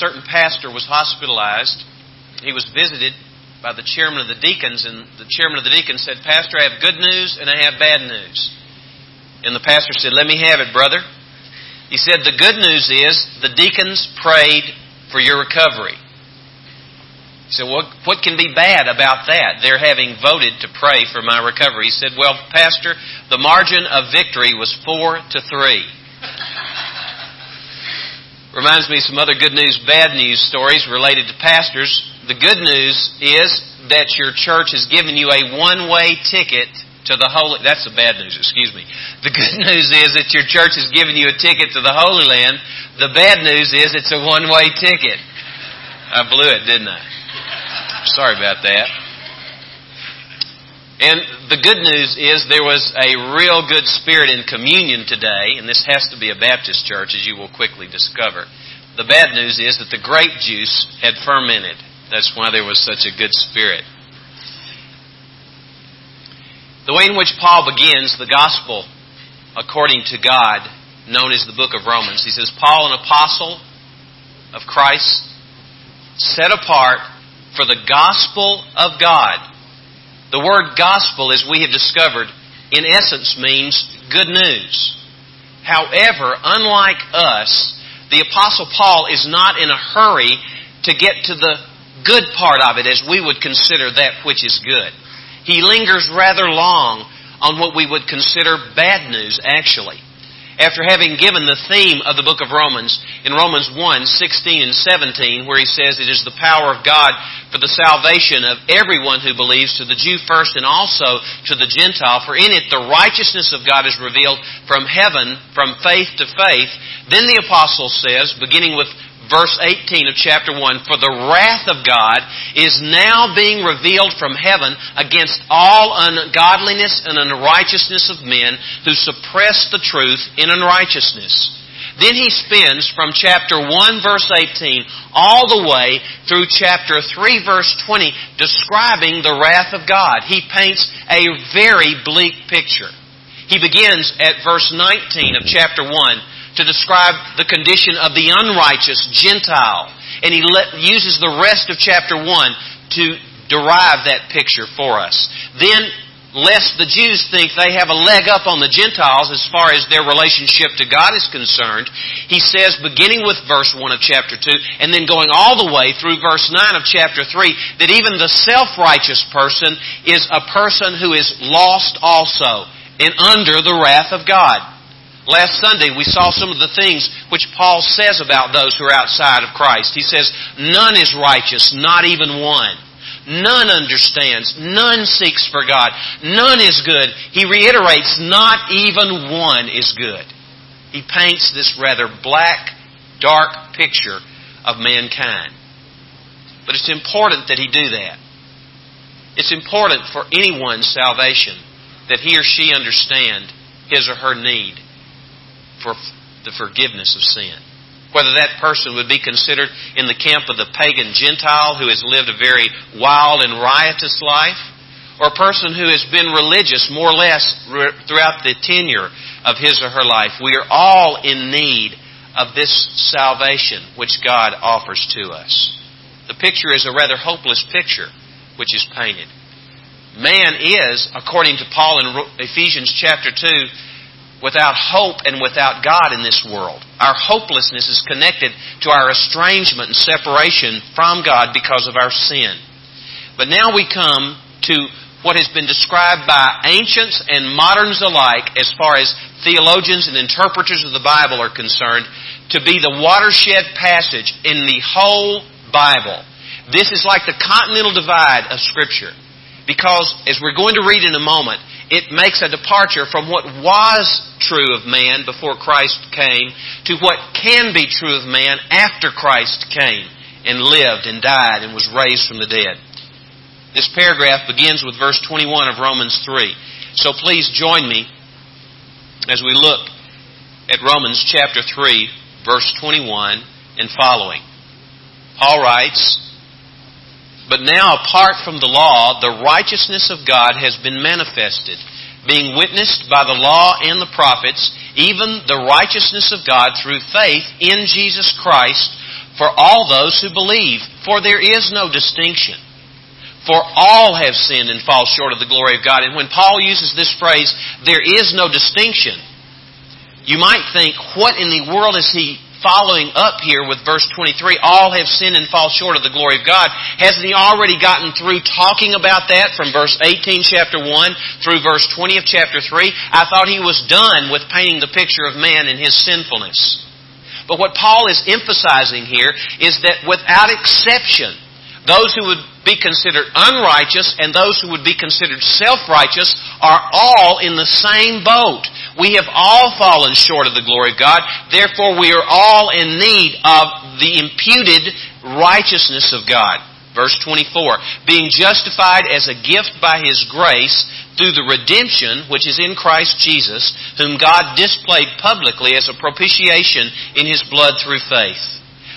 certain pastor was hospitalized. He was visited by the chairman of the deacons, and the chairman of the deacons said, Pastor, I have good news and I have bad news. And the pastor said, Let me have it, brother. He said, The good news is the deacons prayed for your recovery. He said, what, what can be bad about that? They're having voted to pray for my recovery. He said, Well, Pastor, the margin of victory was four to three. Reminds me of some other good news, bad news stories related to pastors. The good news is that your church has given you a one way ticket to the Holy That's the bad news, excuse me. The good news is that your church has given you a ticket to the Holy Land. The bad news is it's a one way ticket. I blew it, didn't I? Sorry about that. And the good news is there was a real good spirit in communion today, and this has to be a Baptist church, as you will quickly discover. The bad news is that the grape juice had fermented. That's why there was such a good spirit. The way in which Paul begins the gospel according to God, known as the book of Romans, he says, Paul, an apostle of Christ, set apart for the gospel of God. The word gospel, as we have discovered, in essence means good news. However, unlike us, the Apostle Paul is not in a hurry to get to the good part of it as we would consider that which is good. He lingers rather long on what we would consider bad news, actually after having given the theme of the book of Romans in Romans 1, 16 and 17, where he says it is the power of God for the salvation of everyone who believes, to the Jew first and also to the Gentile, for in it the righteousness of God is revealed from heaven, from faith to faith. Then the apostle says, beginning with verse 18 of chapter 1, For the wrath of God is now being revealed from heaven against all ungodliness and unrighteousness of men who suppress the truth in unrighteousness. Then he spends from chapter 1 verse 18 all the way through chapter 3 verse 20 describing the wrath of God. He paints a very bleak picture. He begins at verse 19 of chapter 1 to describe the condition of the unrighteous Gentile. And he let, uses the rest of chapter 1 to derive that picture for us. Then, lest the Jews think they have a leg up on the Gentiles as far as their relationship to God is concerned, he says, beginning with verse 1 of chapter 2, and then going all the way through verse 9 of chapter 3, that even the self-righteous person is a person who is lost also and under the wrath of God. Last Sunday, we saw some of the things which Paul says about those who are outside of Christ. He says, None is righteous, not even one. None understands. None seeks for God. None is good. He reiterates, Not even one is good. He paints this rather black, dark picture of mankind. But it's important that he do that. It's important for anyone's salvation that he or she understand his or her need for the forgiveness of sin. Whether that person would be considered in the camp of the pagan Gentile who has lived a very wild and riotous life, or a person who has been religious more or less throughout the tenure of his or her life. We are all in need of this salvation which God offers to us. The picture is a rather hopeless picture which is painted. Man is, according to Paul in Ephesians chapter 2, without hope and without God in this world. Our hopelessness is connected to our estrangement and separation from God because of our sin. But now we come to what has been described by ancients and moderns alike as far as theologians and interpreters of the Bible are concerned to be the watershed passage in the whole Bible. This is like the continental divide of Scripture. Because, as we're going to read in a moment, it makes a departure from what was true of man before Christ came to what can be true of man after Christ came and lived and died and was raised from the dead. This paragraph begins with verse 21 of Romans 3. So please join me as we look at Romans chapter 3, verse 21 and following. Paul writes, but now, apart from the law, the righteousness of God has been manifested, being witnessed by the law and the prophets, even the righteousness of God through faith in Jesus Christ for all those who believe. For there is no distinction. For all have sinned and fall short of the glory of God. And when Paul uses this phrase, there is no distinction, you might think, what in the world is he following up here with verse 23, all have sinned and fall short of the glory of God. Hasn't he already gotten through talking about that from verse 18 chapter 1 through verse 20 of chapter 3? I thought he was done with painting the picture of man and his sinfulness. But what Paul is emphasizing here is that without exception, those who would be considered unrighteous and those who would be considered self-righteous are all in the same boat. We have all fallen short of the glory of God. Therefore, we are all in need of the imputed righteousness of God. Verse 24, being justified as a gift by His grace through the redemption which is in Christ Jesus, whom God displayed publicly as a propitiation in His blood through faith.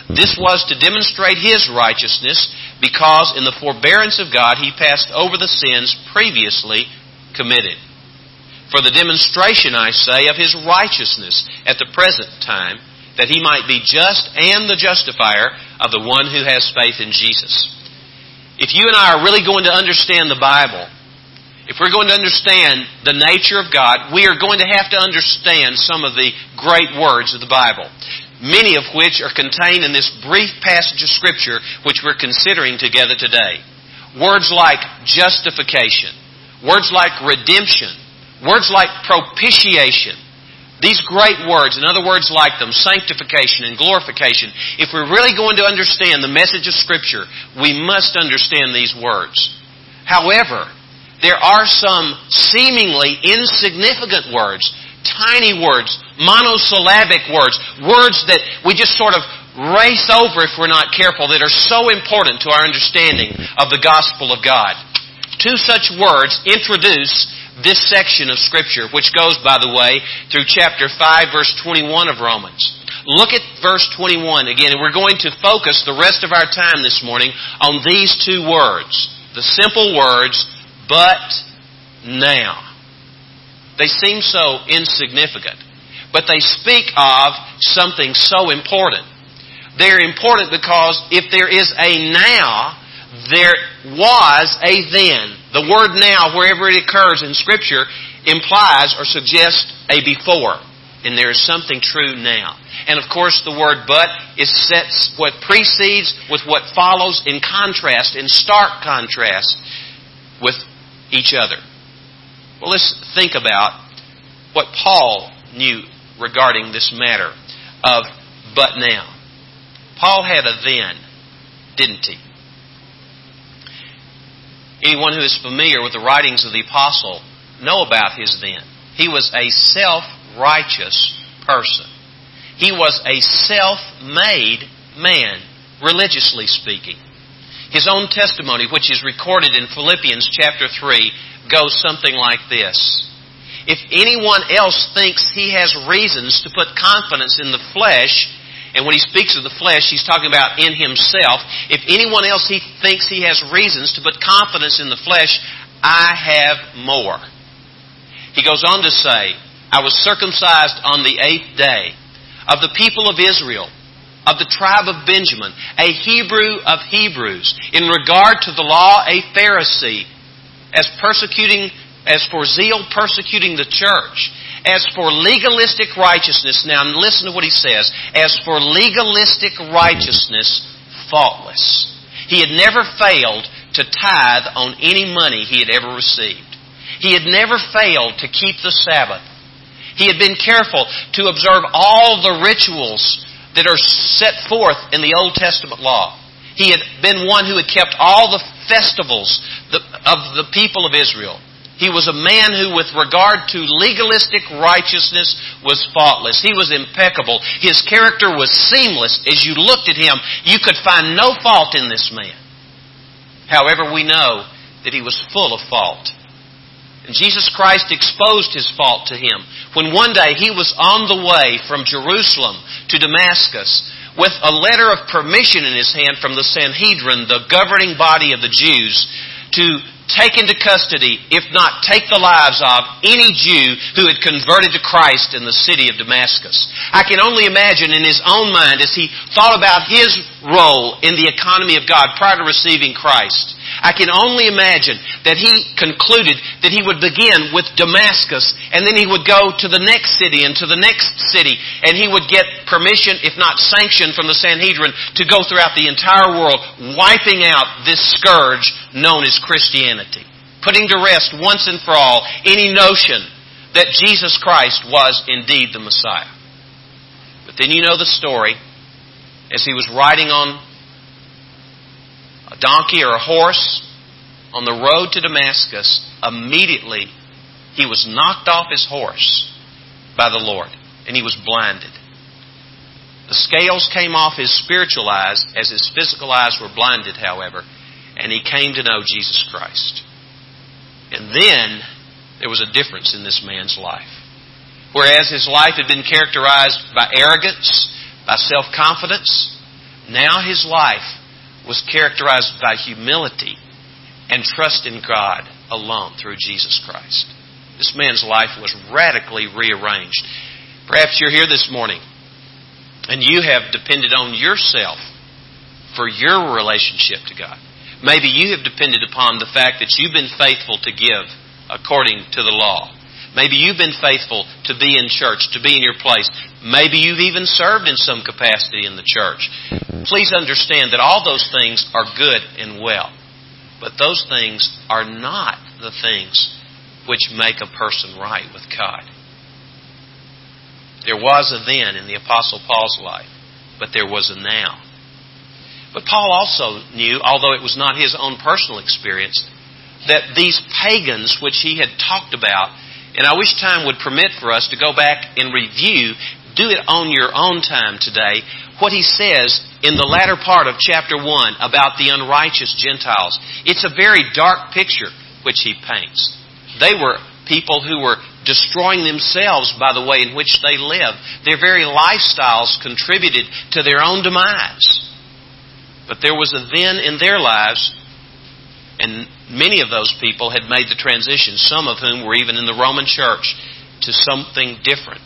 This was to demonstrate His righteousness because in the forbearance of God He passed over the sins previously committed for the demonstration, I say, of his righteousness at the present time, that he might be just and the justifier of the one who has faith in Jesus. If you and I are really going to understand the Bible, if we're going to understand the nature of God, we are going to have to understand some of the great words of the Bible. Many of which are contained in this brief passage of Scripture which we're considering together today. Words like justification, words like redemption, Words like propitiation, these great words, and other words like them, sanctification and glorification, if we're really going to understand the message of Scripture, we must understand these words. However, there are some seemingly insignificant words, tiny words, monosyllabic words, words that we just sort of race over if we're not careful, that are so important to our understanding of the gospel of God. Two such words introduce this section of Scripture, which goes, by the way, through chapter 5, verse 21 of Romans. Look at verse 21 again, and we're going to focus the rest of our time this morning on these two words. The simple words, but now. They seem so insignificant, but they speak of something so important. They're important because if there is a now, there was a then. The word now, wherever it occurs in Scripture, implies or suggests a before. And there is something true now. And of course, the word but is sets what precedes with what follows in contrast, in stark contrast with each other. Well, let's think about what Paul knew regarding this matter of but now. Paul had a then, didn't he? Anyone who is familiar with the writings of the apostle know about his then. He was a self-righteous person. He was a self-made man, religiously speaking. His own testimony, which is recorded in Philippians chapter 3, goes something like this. If anyone else thinks he has reasons to put confidence in the flesh, and when he speaks of the flesh, he's talking about in himself. If anyone else he thinks he has reasons to put confidence in the flesh, I have more. He goes on to say, I was circumcised on the eighth day of the people of Israel, of the tribe of Benjamin, a Hebrew of Hebrews, in regard to the law, a Pharisee, as persecuting, as for zeal persecuting the church as for legalistic righteousness, now listen to what he says. As for legalistic righteousness, faultless. He had never failed to tithe on any money he had ever received. He had never failed to keep the Sabbath. He had been careful to observe all the rituals that are set forth in the Old Testament law. He had been one who had kept all the festivals of the people of Israel. He was a man who, with regard to legalistic righteousness, was faultless. He was impeccable. His character was seamless. As you looked at him, you could find no fault in this man. However, we know that he was full of fault. And Jesus Christ exposed his fault to him when one day he was on the way from Jerusalem to Damascus with a letter of permission in his hand from the Sanhedrin, the governing body of the Jews, to take into custody, if not take the lives of, any Jew who had converted to Christ in the city of Damascus. I can only imagine in his own mind as he thought about his role in the economy of God prior to receiving Christ. I can only imagine that he concluded that he would begin with Damascus and then he would go to the next city and to the next city and he would get permission, if not sanction from the Sanhedrin to go throughout the entire world wiping out this scourge known as Christianity. Putting to rest once and for all any notion that Jesus Christ was indeed the Messiah. But then you know the story. As he was riding on a donkey or a horse on the road to Damascus, immediately he was knocked off his horse by the Lord and he was blinded. The scales came off his spiritual eyes as his physical eyes were blinded, however, and he came to know Jesus Christ. And then there was a difference in this man's life. Whereas his life had been characterized by arrogance, by self confidence, now his life was characterized by humility and trust in God alone through Jesus Christ. This man's life was radically rearranged. Perhaps you're here this morning and you have depended on yourself for your relationship to God. Maybe you have depended upon the fact that you've been faithful to give according to the law. Maybe you've been faithful to be in church, to be in your place. Maybe you've even served in some capacity in the church. Please understand that all those things are good and well. But those things are not the things which make a person right with God. There was a then in the Apostle Paul's life, but there was a now. But Paul also knew, although it was not his own personal experience, that these pagans which he had talked about and I wish time would permit for us to go back and review, do it on your own time today, what he says in the latter part of chapter 1 about the unrighteous Gentiles. It's a very dark picture which he paints. They were people who were destroying themselves by the way in which they lived. Their very lifestyles contributed to their own demise. But there was a then in their lives and many of those people had made the transition, some of whom were even in the Roman church, to something different.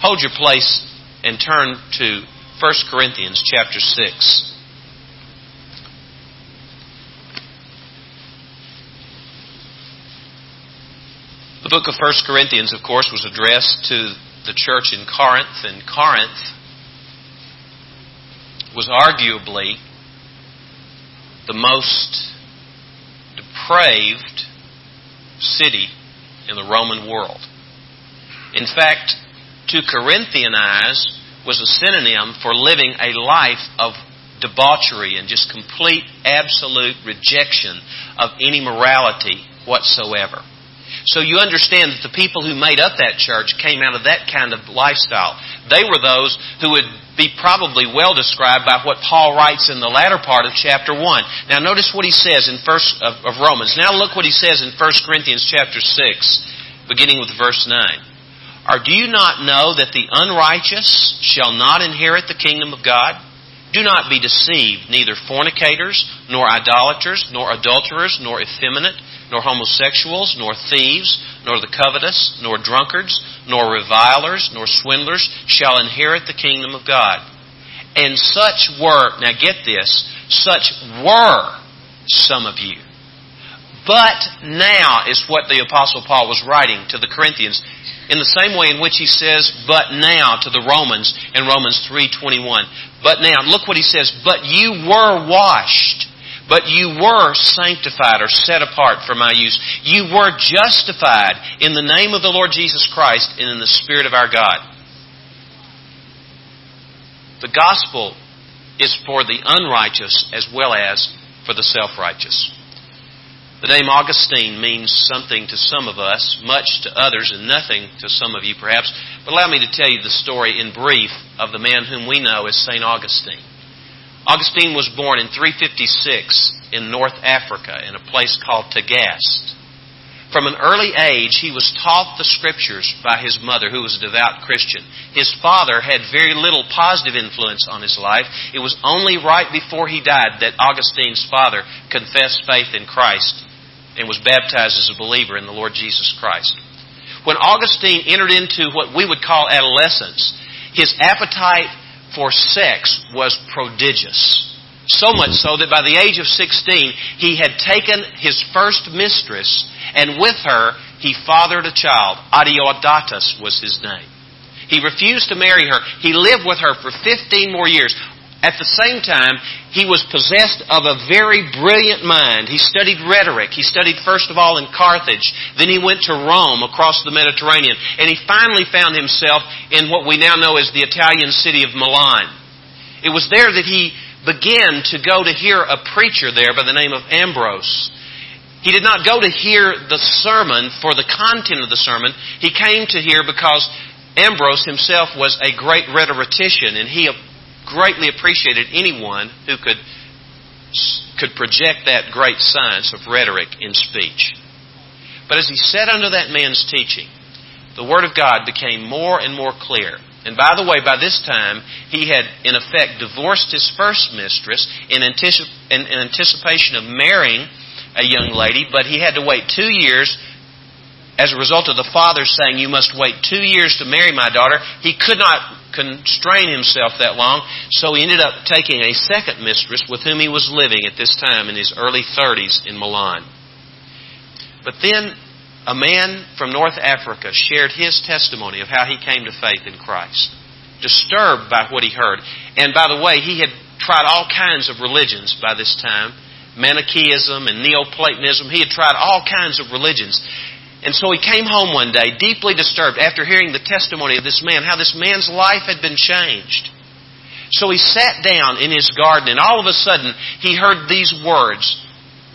Hold your place and turn to 1 Corinthians chapter 6. The book of 1 Corinthians, of course, was addressed to the church in Corinth, and Corinth was arguably the most depraved city in the Roman world. In fact, to Corinthianize was a synonym for living a life of debauchery and just complete, absolute rejection of any morality whatsoever. So you understand that the people who made up that church came out of that kind of lifestyle. They were those who would be probably well described by what Paul writes in the latter part of chapter 1. Now notice what he says in first of, of Romans. Now look what he says in 1 Corinthians chapter 6, beginning with verse 9. Or do you not know that the unrighteous shall not inherit the kingdom of God? Do not be deceived, neither fornicators, nor idolaters, nor adulterers, nor effeminate, nor homosexuals, nor thieves, nor the covetous, nor drunkards, nor revilers, nor swindlers shall inherit the kingdom of God. And such were, now get this, such were some of you. But now is what the Apostle Paul was writing to the Corinthians in the same way in which he says, but now to the Romans in Romans 3.21. But now, look what he says, but you were washed but you were sanctified or set apart for my use. You were justified in the name of the Lord Jesus Christ and in the Spirit of our God. The gospel is for the unrighteous as well as for the self righteous. The name Augustine means something to some of us, much to others, and nothing to some of you perhaps. But allow me to tell you the story in brief of the man whom we know as St. Augustine. Augustine was born in 356 in North Africa in a place called Tagaste. From an early age, he was taught the scriptures by his mother, who was a devout Christian. His father had very little positive influence on his life. It was only right before he died that Augustine's father confessed faith in Christ and was baptized as a believer in the Lord Jesus Christ. When Augustine entered into what we would call adolescence, his appetite for sex was prodigious. So much so that by the age of 16, he had taken his first mistress, and with her, he fathered a child. Adeodatus was his name. He refused to marry her. He lived with her for 15 more years. At the same time, he was possessed of a very brilliant mind. He studied rhetoric. He studied first of all in Carthage. Then he went to Rome across the Mediterranean. And he finally found himself in what we now know as the Italian city of Milan. It was there that he began to go to hear a preacher there by the name of Ambrose. He did not go to hear the sermon for the content of the sermon. He came to hear because Ambrose himself was a great rhetorician and he greatly appreciated anyone who could, could project that great science of rhetoric in speech. But as he sat under that man's teaching, the Word of God became more and more clear. And by the way, by this time, he had in effect divorced his first mistress in, anticip- in, in anticipation of marrying a young lady, but he had to wait two years as a result of the father saying, You must wait two years to marry my daughter. He could not constrain himself that long, so he ended up taking a second mistress with whom he was living at this time in his early 30s in Milan. But then a man from North Africa shared his testimony of how he came to faith in Christ, disturbed by what he heard. And by the way, he had tried all kinds of religions by this time Manichaeism and Neoplatonism. He had tried all kinds of religions. And so he came home one day deeply disturbed after hearing the testimony of this man, how this man's life had been changed. So he sat down in his garden and all of a sudden he heard these words,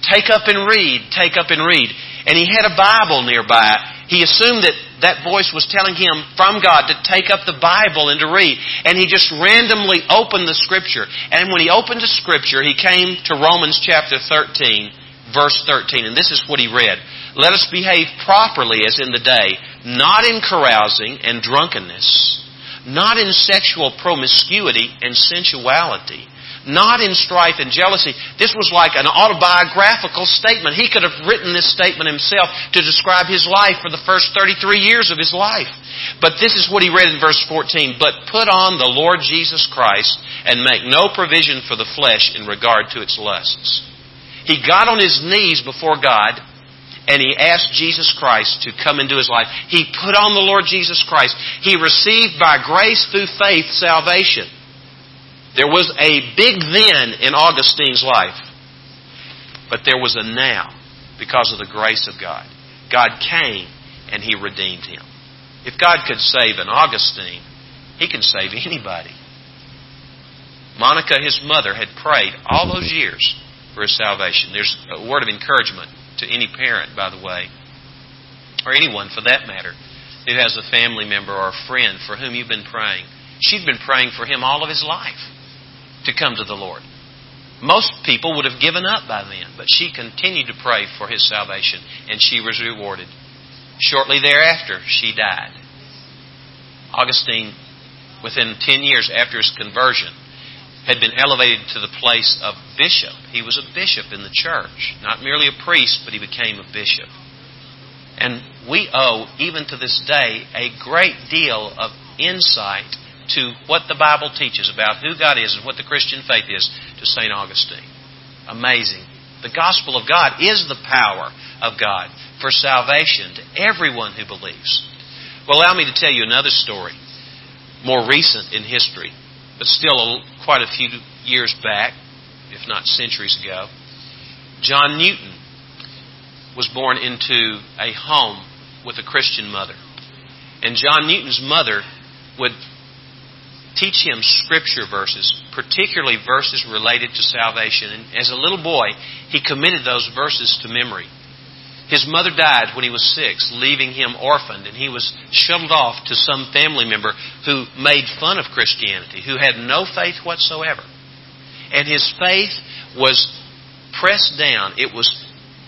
take up and read, take up and read. And he had a Bible nearby. He assumed that that voice was telling him from God to take up the Bible and to read. And he just randomly opened the scripture. And when he opened the scripture, he came to Romans chapter 13, verse 13. And this is what he read. Let us behave properly as in the day, not in carousing and drunkenness, not in sexual promiscuity and sensuality, not in strife and jealousy. This was like an autobiographical statement. He could have written this statement himself to describe his life for the first 33 years of his life. But this is what he read in verse 14. But put on the Lord Jesus Christ and make no provision for the flesh in regard to its lusts. He got on his knees before God and he asked Jesus Christ to come into his life. He put on the Lord Jesus Christ. He received by grace through faith salvation. There was a big then in Augustine's life, but there was a now because of the grace of God. God came and he redeemed him. If God could save an Augustine, he can save anybody. Monica, his mother, had prayed all those years for his salvation. There's a word of encouragement to any parent, by the way, or anyone for that matter, who has a family member or a friend for whom you've been praying. She'd been praying for him all of his life to come to the Lord. Most people would have given up by then, but she continued to pray for his salvation, and she was rewarded. Shortly thereafter, she died. Augustine, within 10 years after his conversion, had been elevated to the place of bishop. He was a bishop in the church, not merely a priest, but he became a bishop. And we owe, even to this day, a great deal of insight to what the Bible teaches about who God is and what the Christian faith is to St. Augustine. Amazing. The gospel of God is the power of God for salvation to everyone who believes. Well, allow me to tell you another story, more recent in history but still a, quite a few years back, if not centuries ago, John Newton was born into a home with a Christian mother. And John Newton's mother would teach him scripture verses, particularly verses related to salvation. And as a little boy, he committed those verses to memory. His mother died when he was six, leaving him orphaned, and he was shuttled off to some family member who made fun of Christianity, who had no faith whatsoever. And his faith was pressed down. It was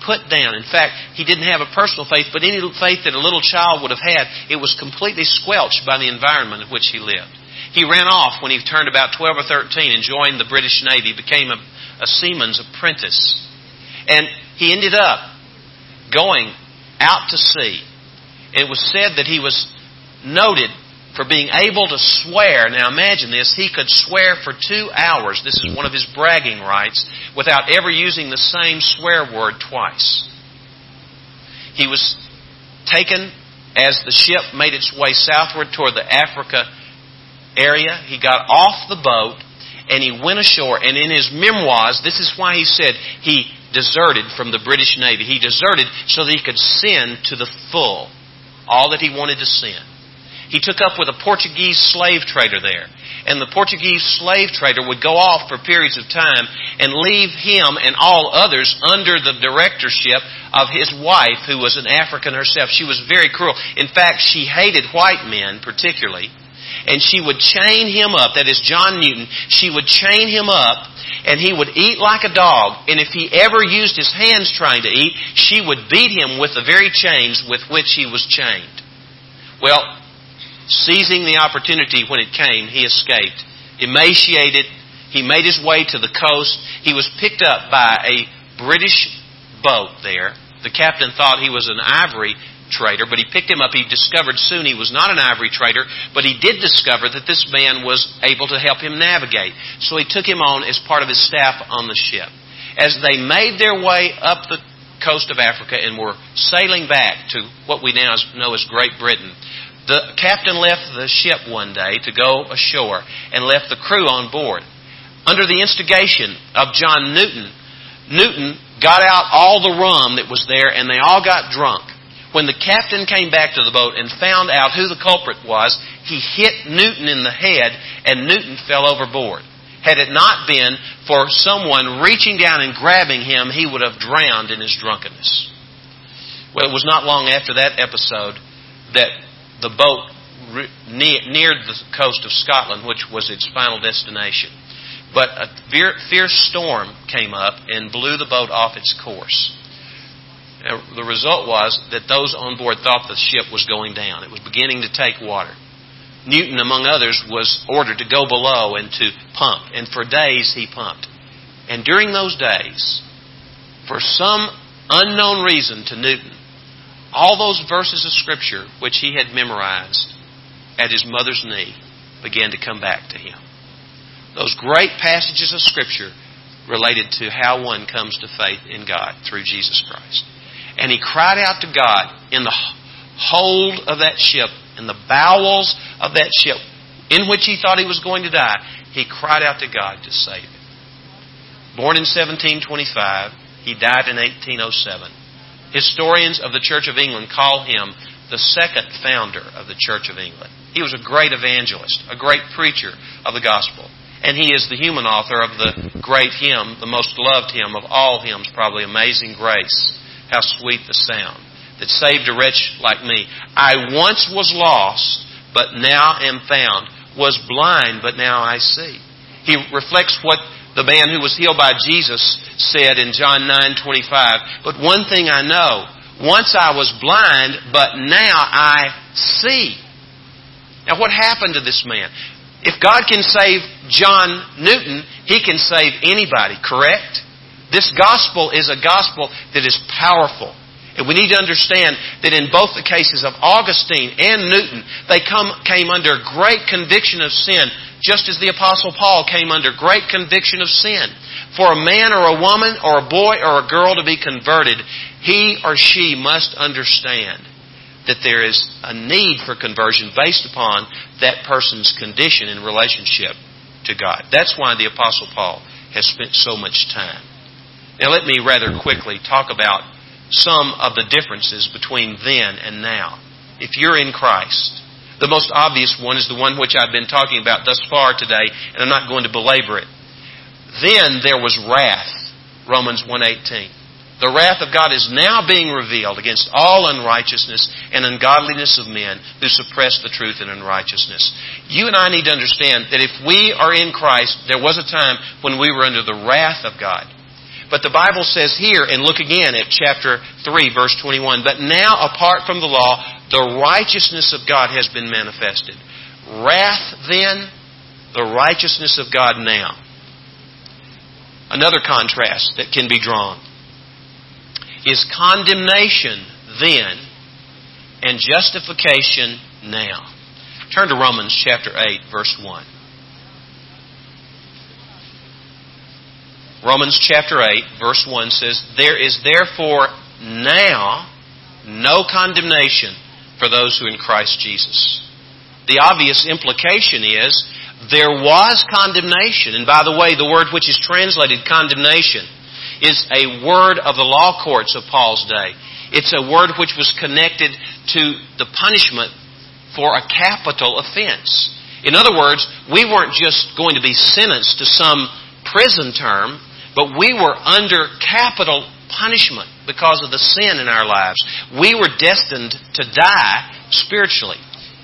put down. In fact, he didn't have a personal faith, but any faith that a little child would have had, it was completely squelched by the environment in which he lived. He ran off when he turned about 12 or 13 and joined the British Navy, became a, a seaman's apprentice. And he ended up going out to sea. It was said that he was noted for being able to swear. Now imagine this. He could swear for two hours. This is one of his bragging rights without ever using the same swear word twice. He was taken as the ship made its way southward toward the Africa area. He got off the boat and he went ashore. And in his memoirs, this is why he said he deserted from the British Navy. He deserted so that he could send to the full all that he wanted to send. He took up with a Portuguese slave trader there. And the Portuguese slave trader would go off for periods of time and leave him and all others under the directorship of his wife, who was an African herself. She was very cruel. In fact, she hated white men particularly. And she would chain him up, that is John Newton, she would chain him up and he would eat like a dog. And if he ever used his hands trying to eat, she would beat him with the very chains with which he was chained. Well, seizing the opportunity when it came, he escaped. Emaciated, he made his way to the coast. He was picked up by a British boat there. The captain thought he was an ivory trader, but he picked him up. He discovered soon he was not an ivory trader, but he did discover that this man was able to help him navigate. So he took him on as part of his staff on the ship. As they made their way up the coast of Africa and were sailing back to what we now know as Great Britain, the captain left the ship one day to go ashore and left the crew on board. Under the instigation of John Newton, Newton got out all the rum that was there and they all got drunk. When the captain came back to the boat and found out who the culprit was, he hit Newton in the head and Newton fell overboard. Had it not been for someone reaching down and grabbing him, he would have drowned in his drunkenness. Well, it was not long after that episode that the boat neared the coast of Scotland, which was its final destination. But a fierce storm came up and blew the boat off its course the result was that those on board thought the ship was going down. It was beginning to take water. Newton, among others, was ordered to go below and to pump. And for days he pumped. And during those days, for some unknown reason to Newton, all those verses of Scripture which he had memorized at his mother's knee began to come back to him. Those great passages of Scripture related to how one comes to faith in God through Jesus Christ. And he cried out to God in the hold of that ship, in the bowels of that ship, in which he thought he was going to die. He cried out to God to save him. Born in 1725, he died in 1807. Historians of the Church of England call him the second founder of the Church of England. He was a great evangelist, a great preacher of the gospel. And he is the human author of the great hymn, the most loved hymn of all hymns, probably Amazing Grace. How sweet the sound that saved a wretch like me. I once was lost, but now am found. Was blind, but now I see. He reflects what the man who was healed by Jesus said in John 9:25. But one thing I know, once I was blind, but now I see. Now what happened to this man? If God can save John Newton, he can save anybody, correct? This gospel is a gospel that is powerful. And we need to understand that in both the cases of Augustine and Newton, they come, came under great conviction of sin, just as the Apostle Paul came under great conviction of sin. For a man or a woman or a boy or a girl to be converted, he or she must understand that there is a need for conversion based upon that person's condition in relationship to God. That's why the Apostle Paul has spent so much time now, let me rather quickly talk about some of the differences between then and now. If you're in Christ, the most obvious one is the one which I've been talking about thus far today, and I'm not going to belabor it. Then there was wrath, Romans 1:18. The wrath of God is now being revealed against all unrighteousness and ungodliness of men who suppress the truth in unrighteousness. You and I need to understand that if we are in Christ, there was a time when we were under the wrath of God. But the Bible says here, and look again at chapter 3, verse 21, but now apart from the law, the righteousness of God has been manifested. Wrath then, the righteousness of God now. Another contrast that can be drawn. is condemnation then and justification now. Turn to Romans chapter 8, verse 1. Romans chapter 8, verse 1 says, There is therefore now no condemnation for those who in Christ Jesus. The obvious implication is there was condemnation. And by the way, the word which is translated condemnation is a word of the law courts of Paul's day. It's a word which was connected to the punishment for a capital offense. In other words, we weren't just going to be sentenced to some prison term, but we were under capital punishment because of the sin in our lives. We were destined to die spiritually.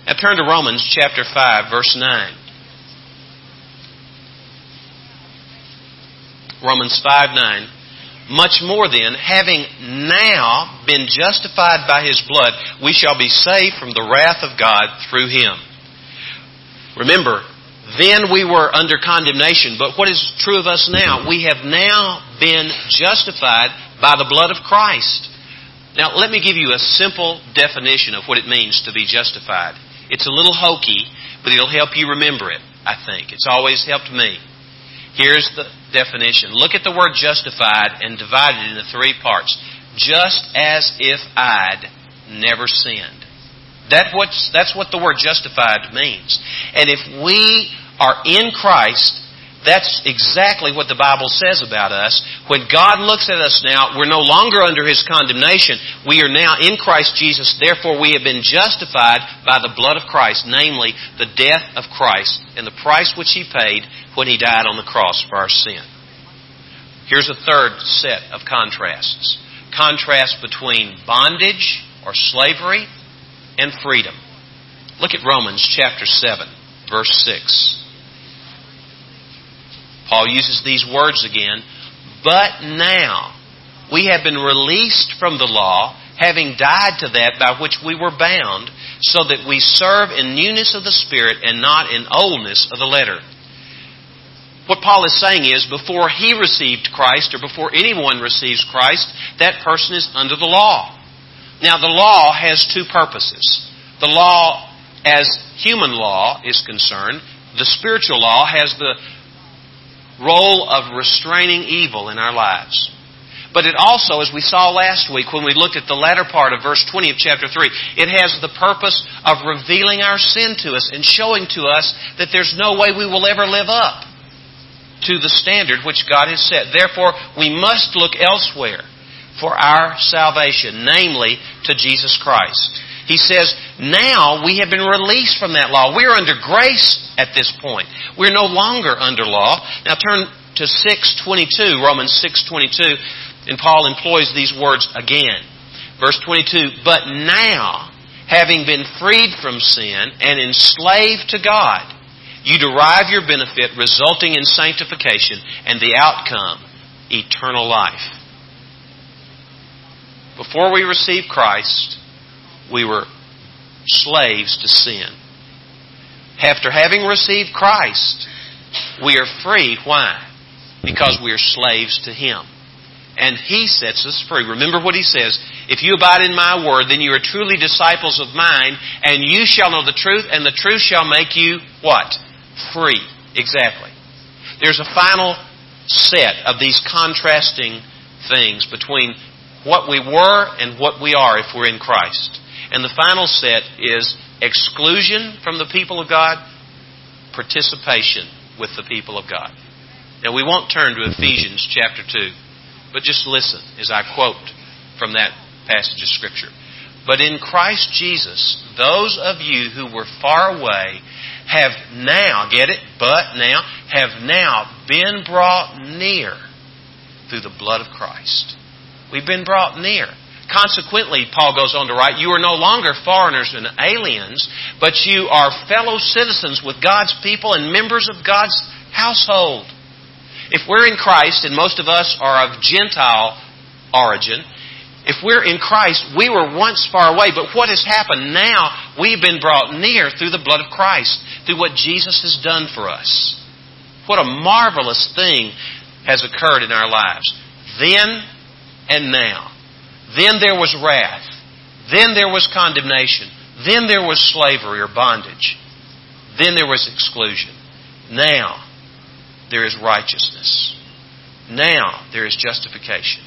Now turn to Romans chapter 5, verse 9. Romans 5 9. Much more then, having now been justified by his blood, we shall be saved from the wrath of God through him. Remember, then we were under condemnation, but what is true of us now? We have now been justified by the blood of Christ. Now, let me give you a simple definition of what it means to be justified. It's a little hokey, but it'll help you remember it, I think. It's always helped me. Here's the definition. Look at the word justified and divide it into three parts. Just as if I'd never sinned. That what's, that's what the word justified means. And if we are in Christ, that's exactly what the Bible says about us. When God looks at us now, we're no longer under His condemnation. We are now in Christ Jesus. Therefore, we have been justified by the blood of Christ, namely the death of Christ and the price which He paid when He died on the cross for our sin. Here's a third set of contrasts. Contrast between bondage or slavery and freedom. Look at Romans chapter 7, verse 6. Paul uses these words again. But now we have been released from the law, having died to that by which we were bound, so that we serve in newness of the Spirit and not in oldness of the letter. What Paul is saying is, before he received Christ, or before anyone receives Christ, that person is under the law. Now, the law has two purposes. The law, as human law is concerned, the spiritual law has the role of restraining evil in our lives. But it also, as we saw last week when we looked at the latter part of verse 20 of chapter 3, it has the purpose of revealing our sin to us and showing to us that there's no way we will ever live up to the standard which God has set. Therefore, we must look elsewhere for our salvation, namely to Jesus Christ. He says, now we have been released from that law. We're under grace at this point. We're no longer under law. Now turn to 622, Romans 622, and Paul employs these words again. Verse 22, but now, having been freed from sin and enslaved to God, you derive your benefit resulting in sanctification and the outcome, eternal life. Before we received Christ, we were slaves to sin. After having received Christ, we are free. Why? Because we are slaves to Him. And He sets us free. Remember what He says. If you abide in my word, then you are truly disciples of mine, and you shall know the truth, and the truth shall make you what? Free. Exactly. There's a final set of these contrasting things between what we were and what we are if we're in Christ. And the final set is exclusion from the people of God, participation with the people of God. Now, we won't turn to Ephesians chapter 2, but just listen as I quote from that passage of Scripture. But in Christ Jesus, those of you who were far away have now, get it? But now, have now been brought near through the blood of Christ. We've been brought near. Consequently, Paul goes on to write, you are no longer foreigners and aliens, but you are fellow citizens with God's people and members of God's household. If we're in Christ, and most of us are of Gentile origin, if we're in Christ, we were once far away, but what has happened now? We've been brought near through the blood of Christ, through what Jesus has done for us. What a marvelous thing has occurred in our lives. Then and now. Then there was wrath. Then there was condemnation. Then there was slavery or bondage. Then there was exclusion. Now there is righteousness. Now there is justification.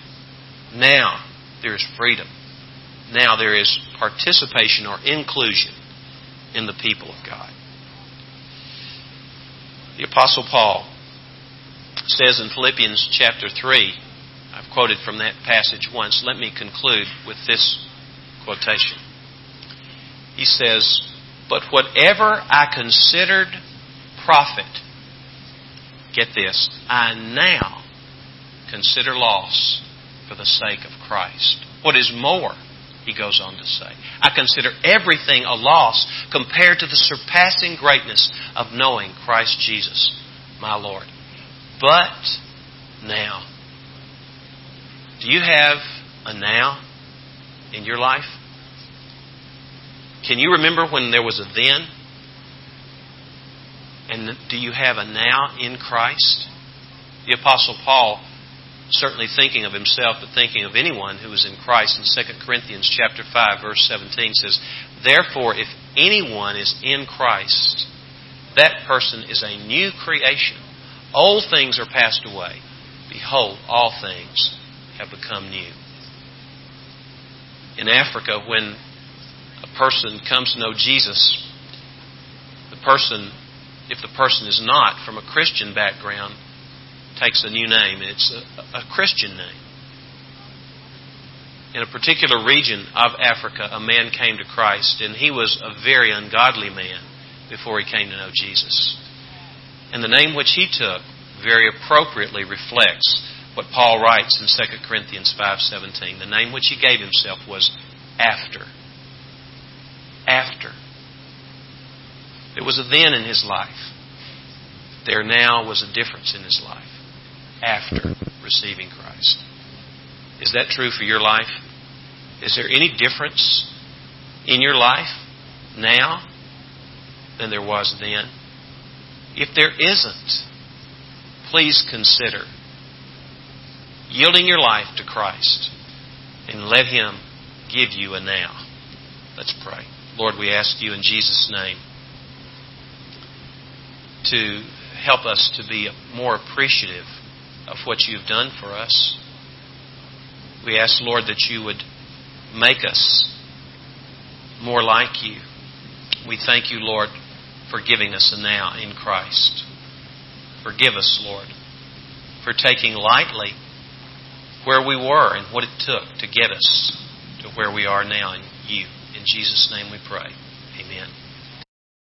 Now there is freedom. Now there is participation or inclusion in the people of God. The Apostle Paul says in Philippians chapter 3, I've quoted from that passage once. Let me conclude with this quotation. He says, But whatever I considered profit, get this, I now consider loss for the sake of Christ. What is more, he goes on to say, I consider everything a loss compared to the surpassing greatness of knowing Christ Jesus, my Lord. But now, do you have a now in your life? Can you remember when there was a then? And do you have a now in Christ? The Apostle Paul, certainly thinking of himself, but thinking of anyone who is in Christ in 2 Corinthians chapter 5, verse 17 says, Therefore, if anyone is in Christ, that person is a new creation. Old things are passed away. Behold, all things have become new. In Africa, when a person comes to know Jesus, the person, if the person is not from a Christian background, takes a new name. It's a, a Christian name. In a particular region of Africa, a man came to Christ, and he was a very ungodly man before he came to know Jesus. And the name which he took very appropriately reflects what Paul writes in 2 Corinthians 5:17. The name which he gave himself was after. After. There was a then in his life. There now was a difference in his life after receiving Christ. Is that true for your life? Is there any difference in your life now than there was then? If there isn't, please consider yielding your life to Christ and let Him give you a now. Let's pray. Lord, we ask you in Jesus' name to help us to be more appreciative of what you've done for us. We ask, Lord, that you would make us more like you. We thank you, Lord, for giving us a now in Christ. Forgive us, Lord, for taking lightly where we were and what it took to get us to where we are now in you. In Jesus' name we pray. Amen.